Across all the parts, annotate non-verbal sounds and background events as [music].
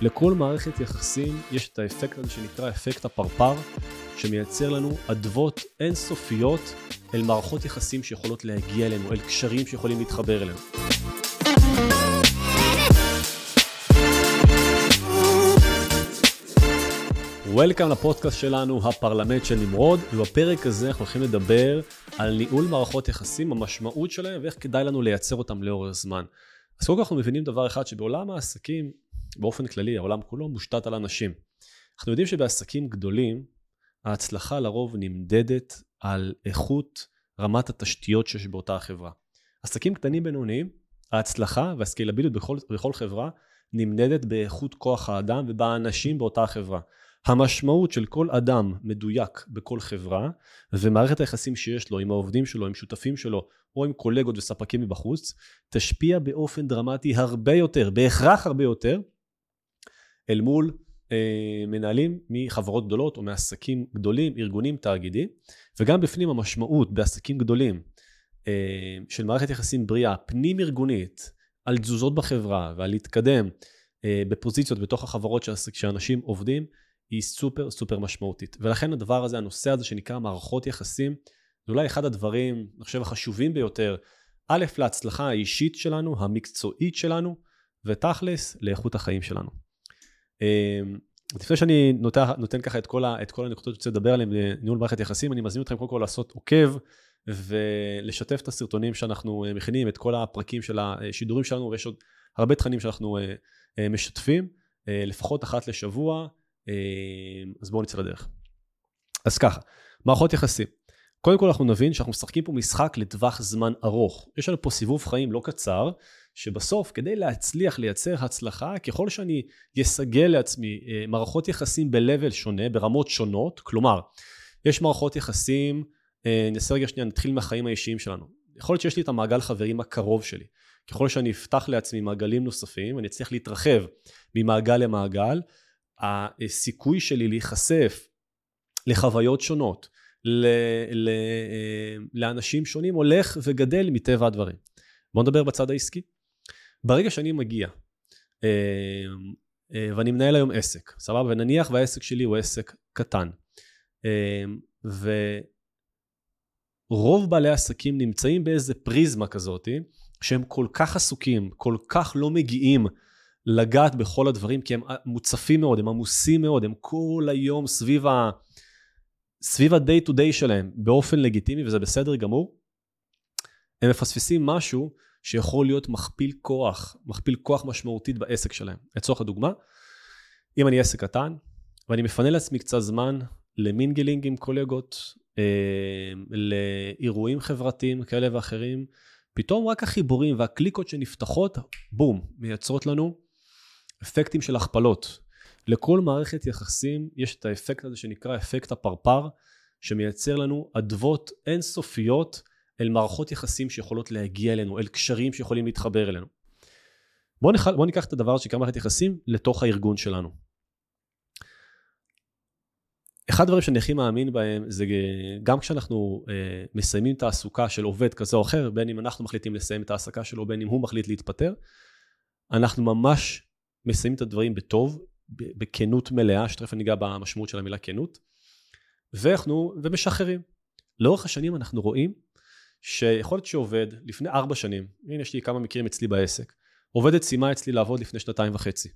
לכל מערכת יחסים יש את האפקט הזה שנקרא אפקט הפרפר, שמייצר לנו אדוות אינסופיות אל מערכות יחסים שיכולות להגיע אלינו, אל קשרים שיכולים להתחבר אלינו. וולקאם לפודקאסט שלנו, הפרלמנט של נמרוד, ובפרק הזה אנחנו הולכים לדבר על ניהול מערכות יחסים, המשמעות שלהם ואיך כדאי לנו לייצר אותם לאורך זמן. אז קודם כל אנחנו מבינים דבר אחד, שבעולם העסקים, באופן כללי, העולם כולו מושתת על אנשים. אנחנו יודעים שבעסקים גדולים, ההצלחה לרוב נמדדת על איכות רמת התשתיות שיש באותה החברה. עסקים קטנים בינוניים, ההצלחה והסקיילביליות בכל, בכל חברה נמדדת באיכות כוח האדם ובאנשים באותה החברה. המשמעות של כל אדם מדויק בכל חברה ומערכת היחסים שיש לו עם העובדים שלו, עם שותפים שלו או עם קולגות וספקים מבחוץ תשפיע באופן דרמטי הרבה יותר, בהכרח הרבה יותר אל מול אה, מנהלים מחברות גדולות או מעסקים גדולים, ארגונים, תאגידים. וגם בפנים המשמעות בעסקים גדולים אה, של מערכת יחסים בריאה פנים ארגונית על תזוזות בחברה ועל להתקדם אה, בפוזיציות בתוך החברות שאנשים עובדים היא סופר סופר משמעותית. ולכן הדבר הזה, הנושא הזה שנקרא מערכות יחסים, זה אולי אחד הדברים, אני חושב, החשובים ביותר, א', להצלחה האישית שלנו, המקצועית שלנו, ותכלס, לאיכות החיים שלנו. אמ, לפני שאני נותן, נותן ככה את כל, ה, את כל הנקודות שרוצה לדבר עליהן בניהול מערכת יחסים, אני מזמין אתכם קודם כל לעשות עוקב ולשתף את הסרטונים שאנחנו אה, מכינים, את כל הפרקים של השידורים שלנו, ויש עוד הרבה תכנים שאנחנו אה, אה, משתפים, לפחות אחת לשבוע, אז בואו נצא לדרך. אז ככה, מערכות יחסים. קודם כל אנחנו נבין שאנחנו משחקים פה משחק לטווח זמן ארוך. יש לנו פה סיבוב חיים לא קצר, שבסוף כדי להצליח לייצר הצלחה, ככל שאני אסגל לעצמי אה, מערכות יחסים ב-level שונה, ברמות שונות, כלומר, יש מערכות יחסים, אה, נעשה רגע שנייה, נתחיל מהחיים האישיים שלנו. יכול להיות שיש לי את המעגל חברים הקרוב שלי. ככל שאני אפתח לעצמי מעגלים נוספים, אני אצליח להתרחב ממעגל למעגל, הסיכוי שלי להיחשף לחוויות שונות, ל, ל, אה, לאנשים שונים, הולך וגדל מטבע הדברים. בואו נדבר בצד העסקי. ברגע שאני מגיע, אה, אה, ואני מנהל היום עסק, סבבה? ונניח והעסק שלי הוא עסק קטן, ורוב בעלי עסקים נמצאים באיזה פריזמה כזאת, שהם כל כך עסוקים, כל כך לא מגיעים לגעת בכל הדברים, כי הם מוצפים מאוד, הם עמוסים מאוד, הם כל היום סביב ה... סביב ה-day to day שלהם באופן לגיטימי, וזה בסדר גמור, הם מפספסים משהו שיכול להיות מכפיל כוח, מכפיל כוח משמעותית בעסק שלהם. לצורך הדוגמה, אם אני עסק קטן, ואני מפנה לעצמי קצת זמן למינגלינג עם קולגות, אה, לאירועים חברתיים כאלה ואחרים, פתאום רק החיבורים והקליקות שנפתחות, בום, מייצרות לנו אפקטים של הכפלות. לכל מערכת יחסים יש את האפקט הזה שנקרא אפקט הפרפר, שמייצר לנו אדוות אינסופיות אל מערכות יחסים שיכולות להגיע אלינו, אל קשרים שיכולים להתחבר אלינו. בואו נח... בוא ניקח את הדבר שנקרא מערכת יחסים לתוך הארגון שלנו. אחד הדברים שאני הכי מאמין בהם זה גם כשאנחנו אה, מסיימים תעסוקה של עובד כזה או אחר, בין אם אנחנו מחליטים לסיים את ההעסקה שלו, בין אם הוא מחליט להתפטר, אנחנו ממש מסיימים את הדברים בטוב, בכנות מלאה, שתכף אני אגע במשמעות של המילה כנות, ואנחנו, ומשחררים. לאורך השנים אנחנו רואים שיכול להיות שעובד לפני ארבע שנים, הנה יש לי כמה מקרים אצלי בעסק, עובדת סיימה אצלי לעבוד לפני שנתיים וחצי.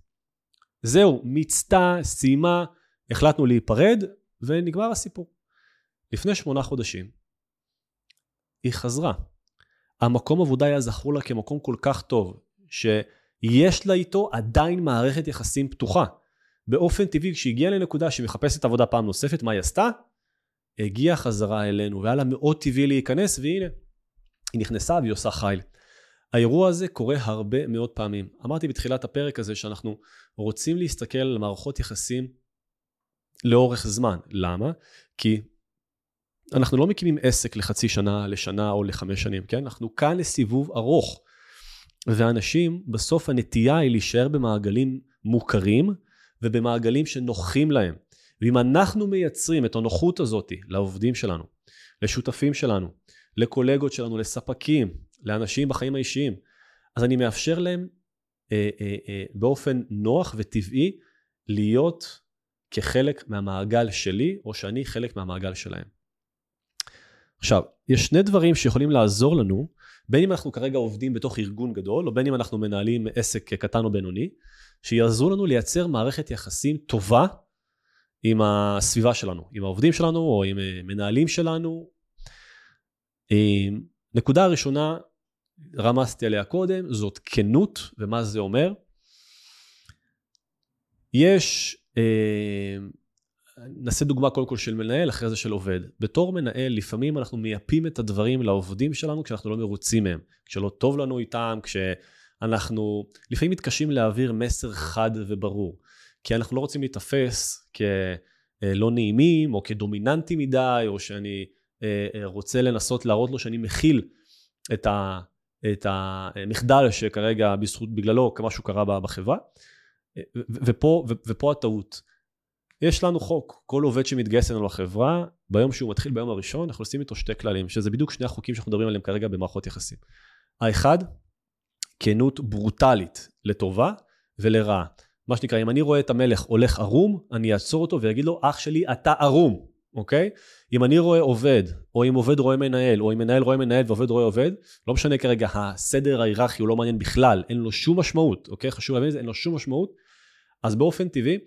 זהו, מיצתה, סיימה, החלטנו להיפרד, ונגמר הסיפור. לפני שמונה חודשים, היא חזרה. המקום עבודה היה זכור לה כמקום כל כך טוב, ש... יש לה איתו עדיין מערכת יחסים פתוחה. באופן טבעי, כשהגיעה לנקודה שהיא מחפשת עבודה פעם נוספת, מה היא עשתה? הגיעה חזרה אלינו, והיה לה מאוד טבעי להיכנס, והנה, היא נכנסה והיא עושה חייל. האירוע הזה קורה הרבה מאוד פעמים. אמרתי בתחילת הפרק הזה שאנחנו רוצים להסתכל על מערכות יחסים לאורך זמן. למה? כי אנחנו לא מקימים עסק לחצי שנה, לשנה או לחמש שנים, כן? אנחנו כאן לסיבוב ארוך. ואנשים, בסוף הנטייה היא להישאר במעגלים מוכרים ובמעגלים שנוחים להם. ואם אנחנו מייצרים את הנוחות הזאת לעובדים שלנו, לשותפים שלנו, לקולגות שלנו, לספקים, לאנשים בחיים האישיים. אז אני מאפשר להם אה, אה, אה, באופן נוח וטבעי להיות כחלק מהמעגל שלי, או שאני חלק מהמעגל שלהם. עכשיו, יש שני דברים שיכולים לעזור לנו, בין אם אנחנו כרגע עובדים בתוך ארגון גדול, או בין אם אנחנו מנהלים עסק קטן או בינוני, שיעזרו לנו לייצר מערכת יחסים טובה עם הסביבה שלנו, עם העובדים שלנו או עם אה, מנהלים שלנו. אה, נקודה ראשונה, רמזתי עליה קודם, זאת כנות, ומה זה אומר? יש, אה, נעשה דוגמה קודם כל של מנהל, אחרי זה של עובד. בתור מנהל, לפעמים אנחנו מייפים את הדברים לעובדים שלנו כשאנחנו לא מרוצים מהם, כשלא טוב לנו איתם, כשאנחנו לפעמים מתקשים להעביר מסר חד וברור. כי אנחנו לא רוצים להיתפס כלא נעימים, או כדומיננטי מדי, או שאני אה, אה, רוצה לנסות להראות לו שאני מכיל את, ה, את המחדל שכרגע בזכות, בגללו משהו קרה בחברה. ופה, ופה הטעות. יש לנו חוק, כל עובד שמתגייס אלינו לחברה, ביום שהוא מתחיל ביום הראשון, אנחנו עושים איתו שתי כללים, שזה בדיוק שני החוקים שאנחנו מדברים עליהם כרגע במערכות יחסים. האחד, כנות ברוטלית לטובה ולרעה. מה שנקרא, אם אני רואה את המלך הולך ערום, אני אעצור אותו ואגיד לו, אח שלי, אתה ערום, אוקיי? אם אני רואה עובד, או אם עובד רואה מנהל, או אם מנהל רואה מנהל ועובד רואה עובד, לא משנה כרגע, הסדר ההיררכי הוא לא מעניין בכלל, אין לו שום משמעות, אוקיי? חשוב להבין את זה, אין לו שום משמעות. אז באופן טבעי,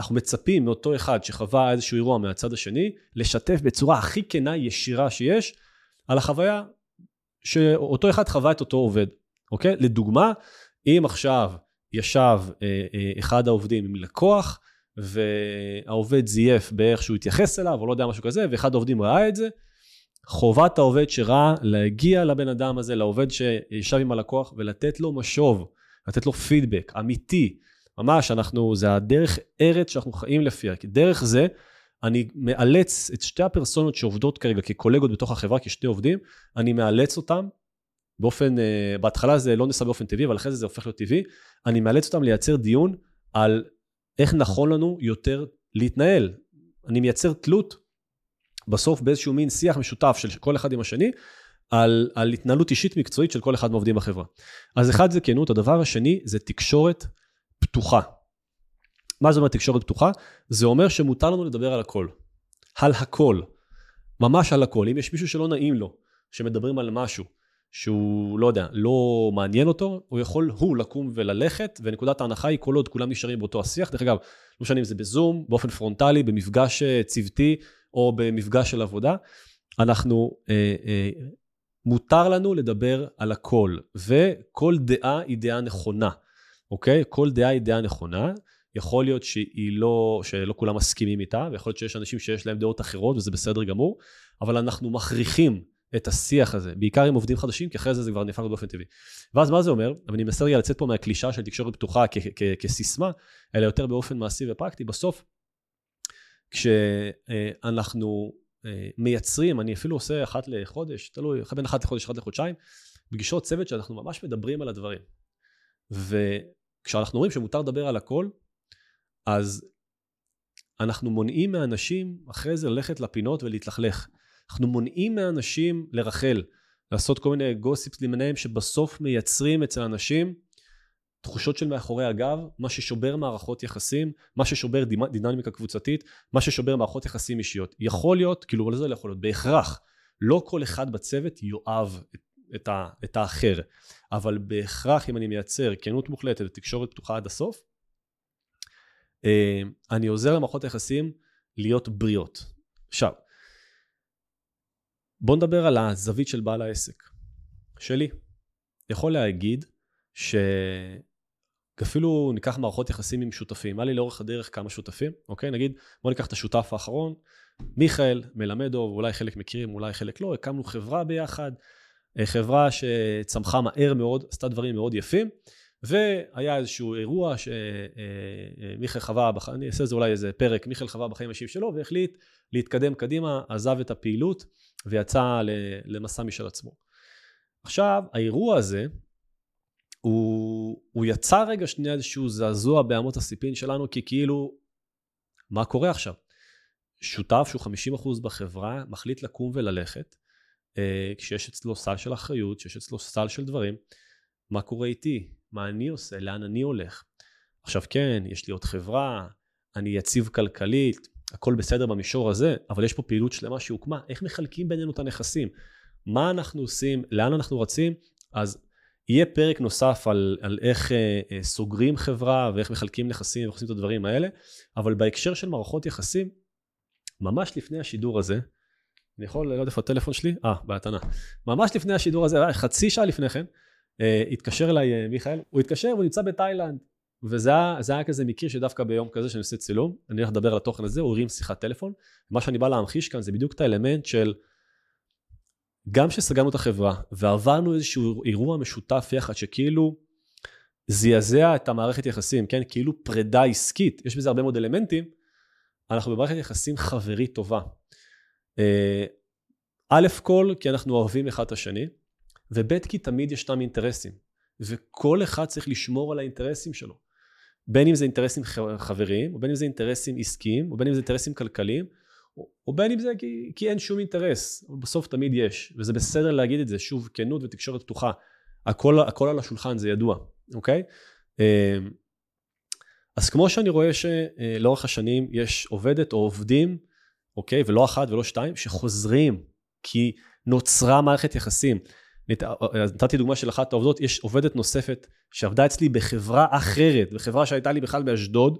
אנחנו מצפים מאותו אחד שחווה איזשהו אירוע מהצד השני, לשתף בצורה הכי כנה, ישירה שיש, על החוויה שאותו אחד חווה את אותו עובד, אוקיי? לדוגמה, אם עכשיו ישב אה, אה, אחד העובדים עם לקוח, והעובד זייף באיך שהוא התייחס אליו, או לא יודע משהו כזה, ואחד העובדים ראה את זה, חובת העובד שראה להגיע לבן אדם הזה, לעובד שישב עם הלקוח, ולתת לו משוב, לתת לו פידבק אמיתי. ממש, אנחנו, זה הדרך ארץ שאנחנו חיים לפיה, כי דרך זה אני מאלץ את שתי הפרסונות שעובדות כרגע כקולגות בתוך החברה, כשני עובדים, אני מאלץ אותם באופן, uh, בהתחלה זה לא נעשה באופן טבעי, אבל אחרי זה זה הופך להיות טבעי, אני מאלץ אותם לייצר דיון על איך נכון לנו יותר להתנהל. אני מייצר תלות בסוף באיזשהו מין שיח משותף של כל אחד עם השני, על, על התנהלות אישית מקצועית של כל אחד מהעובדים בחברה. אז אחד זה כנות, הדבר השני זה תקשורת פתוחה. מה זה אומר תקשורת פתוחה? זה אומר שמותר לנו לדבר על הכל. על הכל. ממש על הכל. אם יש מישהו שלא נעים לו, שמדברים על משהו, שהוא, לא יודע, לא מעניין אותו, הוא יכול הוא לקום וללכת, ונקודת ההנחה היא כל עוד כולם נשארים באותו השיח. דרך אגב, לא משנה אם זה בזום, באופן פרונטלי, במפגש אה, צוותי, או במפגש של עבודה, אנחנו, אה, אה, מותר לנו לדבר על הכל, וכל דעה היא דעה נכונה, אוקיי? כל דעה היא דעה נכונה. יכול להיות שהיא לא, שלא כולם מסכימים איתה, ויכול להיות שיש אנשים שיש להם דעות אחרות, וזה בסדר גמור, אבל אנחנו מכריחים את השיח הזה, בעיקר עם עובדים חדשים, כי אחרי זה זה כבר נהפך באופן טבעי. ואז מה זה אומר? ואני מנסה רגע לצאת פה מהקלישה של תקשורת פתוחה כסיסמה, אלא יותר באופן מעשי ופרקטי. בסוף, כשאנחנו אה, מייצרים, אני אפילו עושה אחת לחודש, תלוי, בין אחת לחודש, אחת לחודשיים, פגישות צוות שאנחנו ממש מדברים על הדברים. וכשאנחנו אומרים שמותר לדבר על הכל, אז אנחנו מונעים מאנשים אחרי זה ללכת לפינות ולהתלכלך. אנחנו מונעים מאנשים לרחל, לעשות כל מיני גוסיפס למיניהם שבסוף מייצרים אצל אנשים תחושות של מאחורי הגב, מה ששובר מערכות יחסים, מה ששובר דינמיקה קבוצתית, מה ששובר מערכות יחסים אישיות. יכול להיות, כאילו, לא זה לא יכול להיות, בהכרח, לא כל אחד בצוות יאהב את, את, ה, את האחר, אבל בהכרח אם אני מייצר כנות מוחלטת ותקשורת פתוחה עד הסוף, אה, אני עוזר למערכות היחסים להיות בריאות. עכשיו, בוא נדבר על הזווית של בעל העסק. שלי. יכול להגיד שאפילו ניקח מערכות יחסים עם שותפים. היה לי לאורך הדרך כמה שותפים, אוקיי? נגיד, בוא ניקח את השותף האחרון, מיכאל, מלמדוב, אולי חלק מכירים, אולי חלק לא, הקמנו חברה ביחד, חברה שצמחה מהר מאוד, עשתה דברים מאוד יפים, והיה איזשהו אירוע שמיכאל חווה, בח... אני אעשה את זה אולי איזה פרק, מיכאל חווה בחיים האישיים שלו, והחליט להתקדם קדימה, עזב את הפעילות ויצא למסע משל עצמו. עכשיו, האירוע הזה, הוא, הוא יצא רגע שנייה איזשהו זעזוע באמות הסיפין שלנו, כי כאילו, מה קורה עכשיו? שותף שהוא 50% בחברה מחליט לקום וללכת, אה, כשיש אצלו סל של אחריות, כשיש אצלו סל של דברים, מה קורה איתי? מה אני עושה? לאן אני הולך? עכשיו כן, יש לי עוד חברה, אני יציב כלכלית, הכל בסדר במישור הזה, אבל יש פה פעילות שלמה שהוקמה, איך מחלקים בינינו את הנכסים? מה אנחנו עושים? לאן אנחנו רצים? אז יהיה פרק נוסף על, על איך אה, אה, סוגרים חברה ואיך מחלקים נכסים ואיך עושים את הדברים האלה, אבל בהקשר של מערכות יחסים, ממש לפני השידור הזה, אני יכול, לא יודע איפה הטלפון שלי? אה, בהתנה. ממש לפני השידור הזה, חצי שעה לפני כן, אה, התקשר אליי אה, מיכאל, הוא התקשר והוא נמצא בתאילנד. וזה היה, היה כזה מקרה שדווקא ביום כזה שאני עושה צילום, אני הולך לדבר על התוכן הזה, הוא הרים שיחת טלפון. מה שאני בא להמחיש כאן זה בדיוק את האלמנט של, גם כשסגרנו את החברה ועברנו איזשהו אירוע משותף יחד, שכאילו זעזע את המערכת יחסים, כן? כאילו פרידה עסקית, יש בזה הרבה מאוד אלמנטים, אנחנו במערכת יחסים חברית טובה. אה, א' כל, כי אנחנו אוהבים אחד את השני, וב' כי תמיד ישנם אינטרסים, וכל אחד צריך לשמור על האינטרסים שלו. בין אם זה אינטרסים חבריים, או בין אם זה אינטרסים עסקיים, או בין אם זה אינטרסים כלכליים, או בין אם זה כי, כי אין שום אינטרס, בסוף תמיד יש, וזה בסדר להגיד את זה, שוב, כנות ותקשורת פתוחה. הכל, הכל על השולחן, זה ידוע, אוקיי? אמ, אז כמו שאני רואה שלאורך השנים יש עובדת או עובדים, אוקיי, ולא אחת ולא שתיים, שחוזרים, כי נוצרה מערכת יחסים. נתתי דוגמה של אחת העובדות, יש עובדת נוספת שעבדה אצלי בחברה אחרת, בחברה שהייתה לי בכלל באשדוד.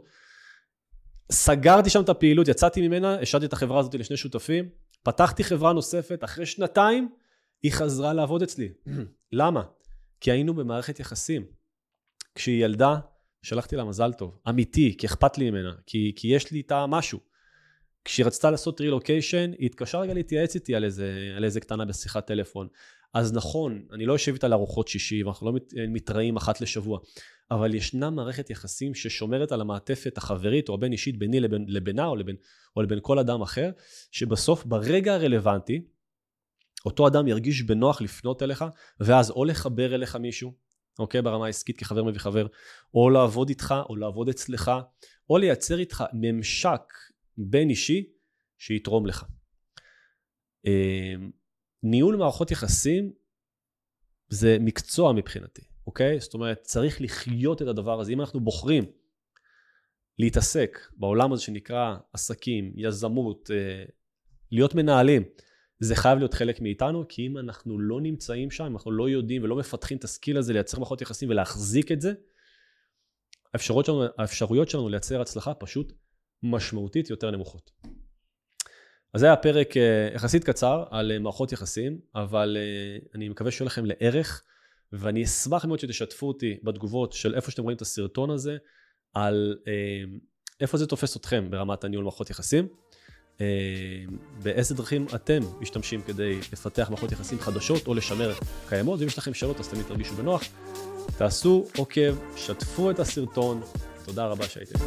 סגרתי שם את הפעילות, יצאתי ממנה, השארתי את החברה הזאת לשני שותפים, פתחתי חברה נוספת, אחרי שנתיים היא חזרה לעבוד אצלי. [clears throat] למה? כי היינו במערכת יחסים. כשהיא ילדה, שלחתי לה מזל טוב, אמיתי, כי אכפת לי ממנה, כי, כי יש לי איתה משהו. כשהיא רצתה לעשות רילוקיישן, היא התקשרה רגע להתייעץ איתי על איזה, על איזה קטנה בשיחת טלפון. אז נכון, אני לא יושב איתה לארוחות שישי, ואנחנו לא מת, מתראים אחת לשבוע, אבל ישנה מערכת יחסים ששומרת על המעטפת החברית או הבין אישית ביני לבין, לבינה או לבין, או לבין כל אדם אחר, שבסוף ברגע הרלוונטי, אותו אדם ירגיש בנוח לפנות אליך, ואז או לחבר אליך מישהו, אוקיי, ברמה העסקית כחבר מביא חבר, או לעבוד איתך, או לעבוד אצלך, או לייצר איתך ממשק בין אישי שיתרום לך. אמ, ניהול מערכות יחסים זה מקצוע מבחינתי, אוקיי? זאת אומרת, צריך לחיות את הדבר הזה. אם אנחנו בוחרים להתעסק בעולם הזה שנקרא עסקים, יזמות, אה, להיות מנהלים, זה חייב להיות חלק מאיתנו, כי אם אנחנו לא נמצאים שם, אנחנו לא יודעים ולא מפתחים את הסקיל הזה לייצר מערכות יחסים ולהחזיק את זה, האפשרויות שלנו, האפשרויות שלנו לייצר הצלחה פשוט משמעותית יותר נמוכות. אז זה היה פרק אה, יחסית קצר על אה, מערכות יחסים, אבל אה, אני מקווה שיהיה לכם לערך, ואני אשמח מאוד שתשתפו אותי בתגובות של איפה שאתם רואים את הסרטון הזה, על איפה זה תופס אתכם ברמת הניהול מערכות יחסים, באיזה דרכים אתם משתמשים כדי לפתח מערכות יחסים חדשות או לשמר קיימות, ואם יש לכם שאלות אז תמיד תרגישו בנוח. תעשו עוקב, שתפו את הסרטון, תודה רבה שהייתם.